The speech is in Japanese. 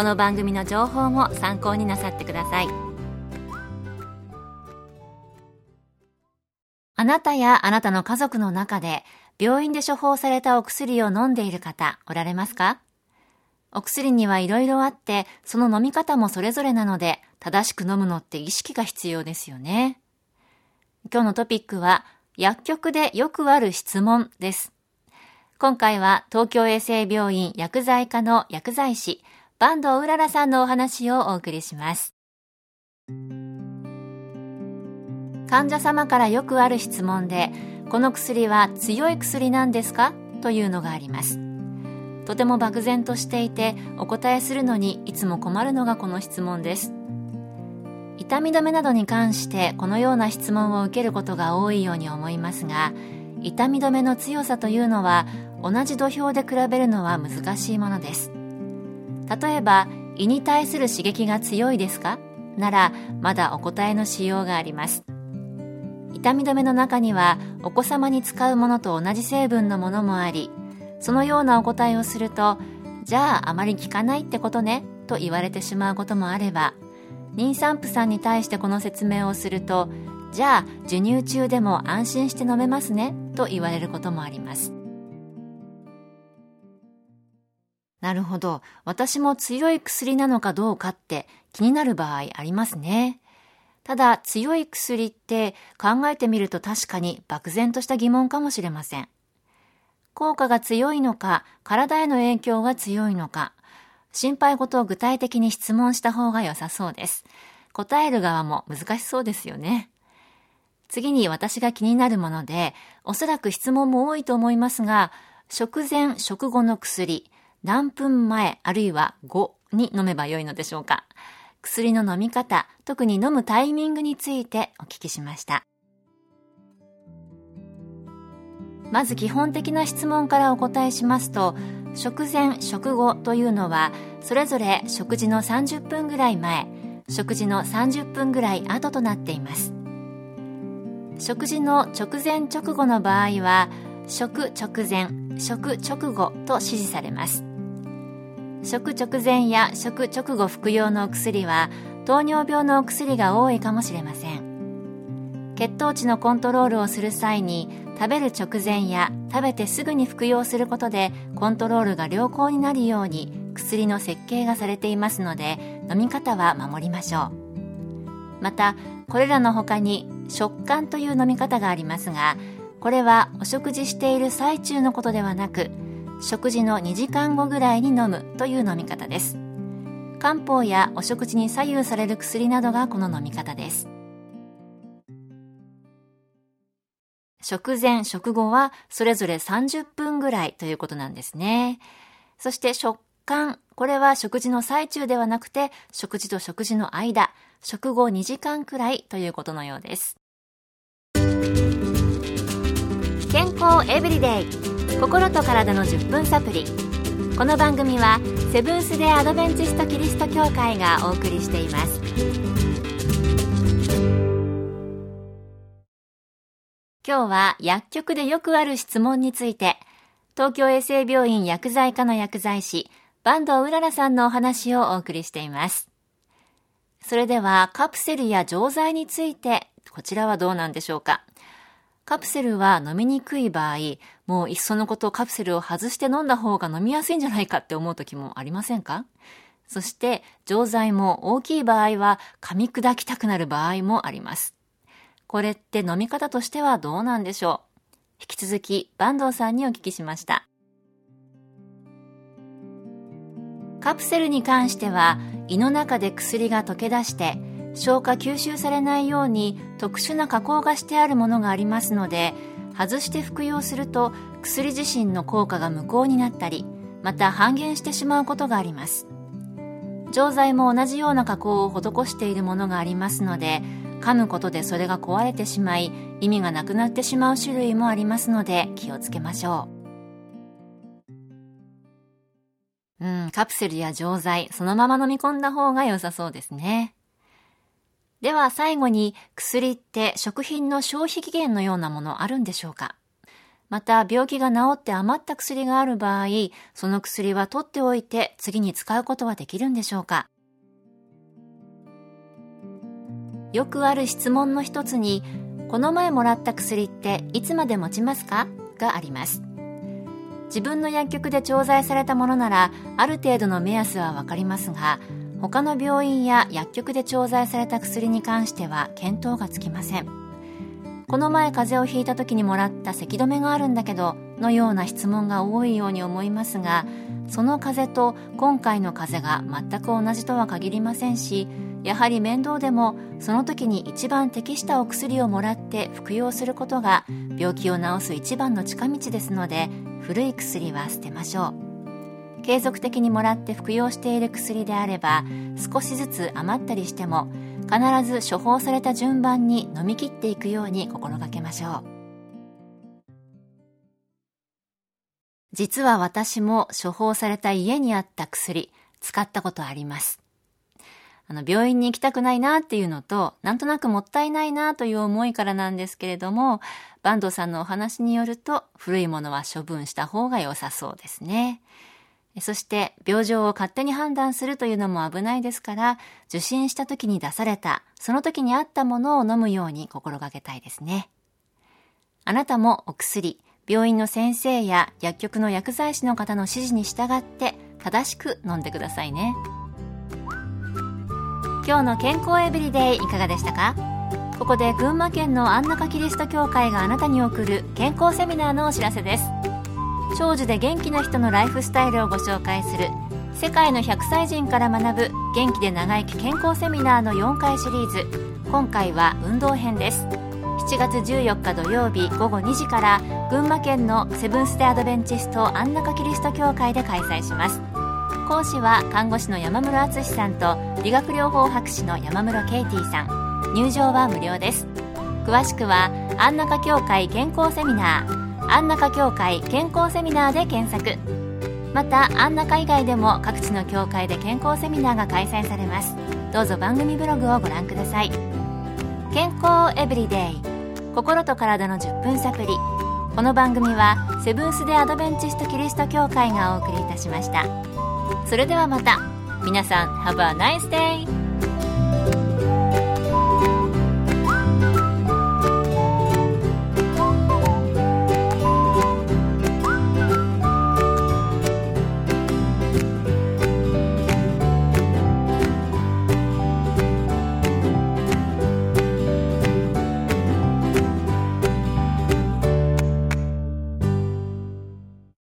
この番組の情報も参考になさってくださいあなたやあなたの家族の中で病院で処方されたお薬を飲んでいる方おられますか？お薬にはいろいろあって、その飲み方もそれぞれなので、正しく飲むのって意識が必要ですよね。今日のトピックは、薬局でよくある質問です。今回は東京衛生病院薬剤科の薬剤師、坂東うららさんのお話をお送りします。患者様からよくある質問で、この薬は強い薬なんですか？というのがあります。とても漠然としていて、お答えするのにいつも困るのがこの質問です。痛み止めなどに関してこのような質問を受けることが多いように思いますが、痛み止めの強さというのは同じ土俵で比べるのは難しいものです。例えば胃に対する刺激が強いですか？ならまだお答えのしようがあります。痛み止めの中にはお子様に使うものと同じ成分のものもありそのようなお答えをするとじゃああまり効かないってことねと言われてしまうこともあれば妊産婦さんに対してこの説明をするとじゃあ授乳中でも安心して飲めますねと言われることもあります。なるほど。私も強い薬なのかどうかって気になる場合ありますね。ただ強い薬って考えてみると確かに漠然とした疑問かもしれません。効果が強いのか、体への影響が強いのか、心配事を具体的に質問した方が良さそうです。答える側も難しそうですよね。次に私が気になるもので、おそらく質問も多いと思いますが、食前、食後の薬、何分前あるいは後に飲めばよいのでしょうか薬の飲み方、特に飲むタイミングについてお聞きしました。まず基本的な質問からお答えしますと、食前、食後というのは、それぞれ食事の30分ぐらい前、食事の30分ぐらい後となっています。食事の直前直後の場合は、食直前、食直後と指示されます。食直前や食直後服用のお薬は糖尿病のお薬が多いかもしれません。血糖値のコントロールをする際に食べる直前や食べてすぐに服用することでコントロールが良好になるように薬の設計がされていますので飲み方は守りましょう。またこれらの他に食感という飲み方がありますがこれはお食事している最中のことではなく食事の2時間後ぐらいに飲むという飲み方です。漢方やお食事に左右される薬などがこの飲み方です。食前食後はそれぞれ30分ぐらいということなんですね。そして食感これは食事の最中ではなくて食事と食事の間食後2時間くらいということのようです。健康エブリデイ。心と体の10分サプリ。この番組はセブンス・デ・アドベンチスト・キリスト教会がお送りしています。今日は薬局でよくある質問について東京衛生病院薬剤科の薬剤師坂東うららさんのお話をお送りしています。それではカプセルや錠剤についてこちらはどうなんでしょうか？カプセルは飲みにくい場合、もういっそのことカプセルを外して飲んだ方が飲みやすいんじゃないかって思う時もありませんか？そして錠剤も大きい場合は噛み砕きたくなる場合もあります。これって飲み方としてはどうなんでしょう？引き続き坂東さんにお聞きしました。カプセルに関しては胃の中で薬が溶け出して消化吸収されないように特殊な加工がしてあるものがありますので外して服用すると薬自身の効果が無効になったりまた半減してしまうことがあります。錠剤も同じような加工を施しているものがありますので噛むことでそれが壊れてしまい意味がなくなってしまう種類もありますので気をつけましょう。うんカプセルや錠剤そのまま飲み込んだ方が良さそうですね。では最後に薬って食品の消費期限のようなものあるんでしょうか？また病気が治って余った薬がある場合、その薬は取っておいて次に使うことはできるんでしょうか？よくある質問の一つに、この前もらった薬っていつまで持ちますか？があります。自分の薬局で調剤されたものならある程度の目安はわかりますが、他の病院や薬局で調剤された薬に関しては見当がつきません。この前風邪をひいた時にもらった咳止めがあるんだけどのような質問が多いように思いますがその風邪と今回の風邪が全く同じとは限りませんしやはり面倒でもその時に一番適したお薬をもらって服用することが病気を治す一番の近道ですので古い薬は捨てましょう。継続的にもらって服用している薬であれば少しずつ余ったりしても必ず処方された順番に飲み切っていくように心がけましょう実は私も処方された家にあった薬使ったことありますあの病院に行きたくないなっていうのとなんとなくもったいないなという思いからなんですけれども坂東さんのお話によると古いものは処分した方が良さそうですね。そして病状を勝手に判断するというのも危ないですから受診した時に出されたその時に合ったものを飲むように心がけたいですね。あなたもお薬病院の先生や薬局の薬剤師の方の指示に従って正しく飲んでくださいね。今日の健康エブリデイいかがでしたか？ここで群馬県の安中キリスト教会があなたに送る健康セミナーのお知らせです。長寿で元気な人のライフスタイルをご紹介する世界の100歳人から学ぶ元気で長生き健康セミナーの4回シリーズ。今回は運動編です。7月14日土曜日午後2時から群馬県のセブンス・テ・アドベンチスト安中キリスト教会で開催します。講師は看護師の山室敦さんと理学療法博士の山室ケイティさん。入場は無料です。詳しくは安中教会健康セミナー。安中協会健康セミナーで検索。また安中以外でも各地の協会で健康セミナーが開催されます。どうぞ番組ブログをご覧ください。健康エブリデイ。心と体の10分サプリ。この番組はセブンス・デ・アドベンチスト・キリスト教会がお送りいたしました。それではまた。皆さん Have a nice day!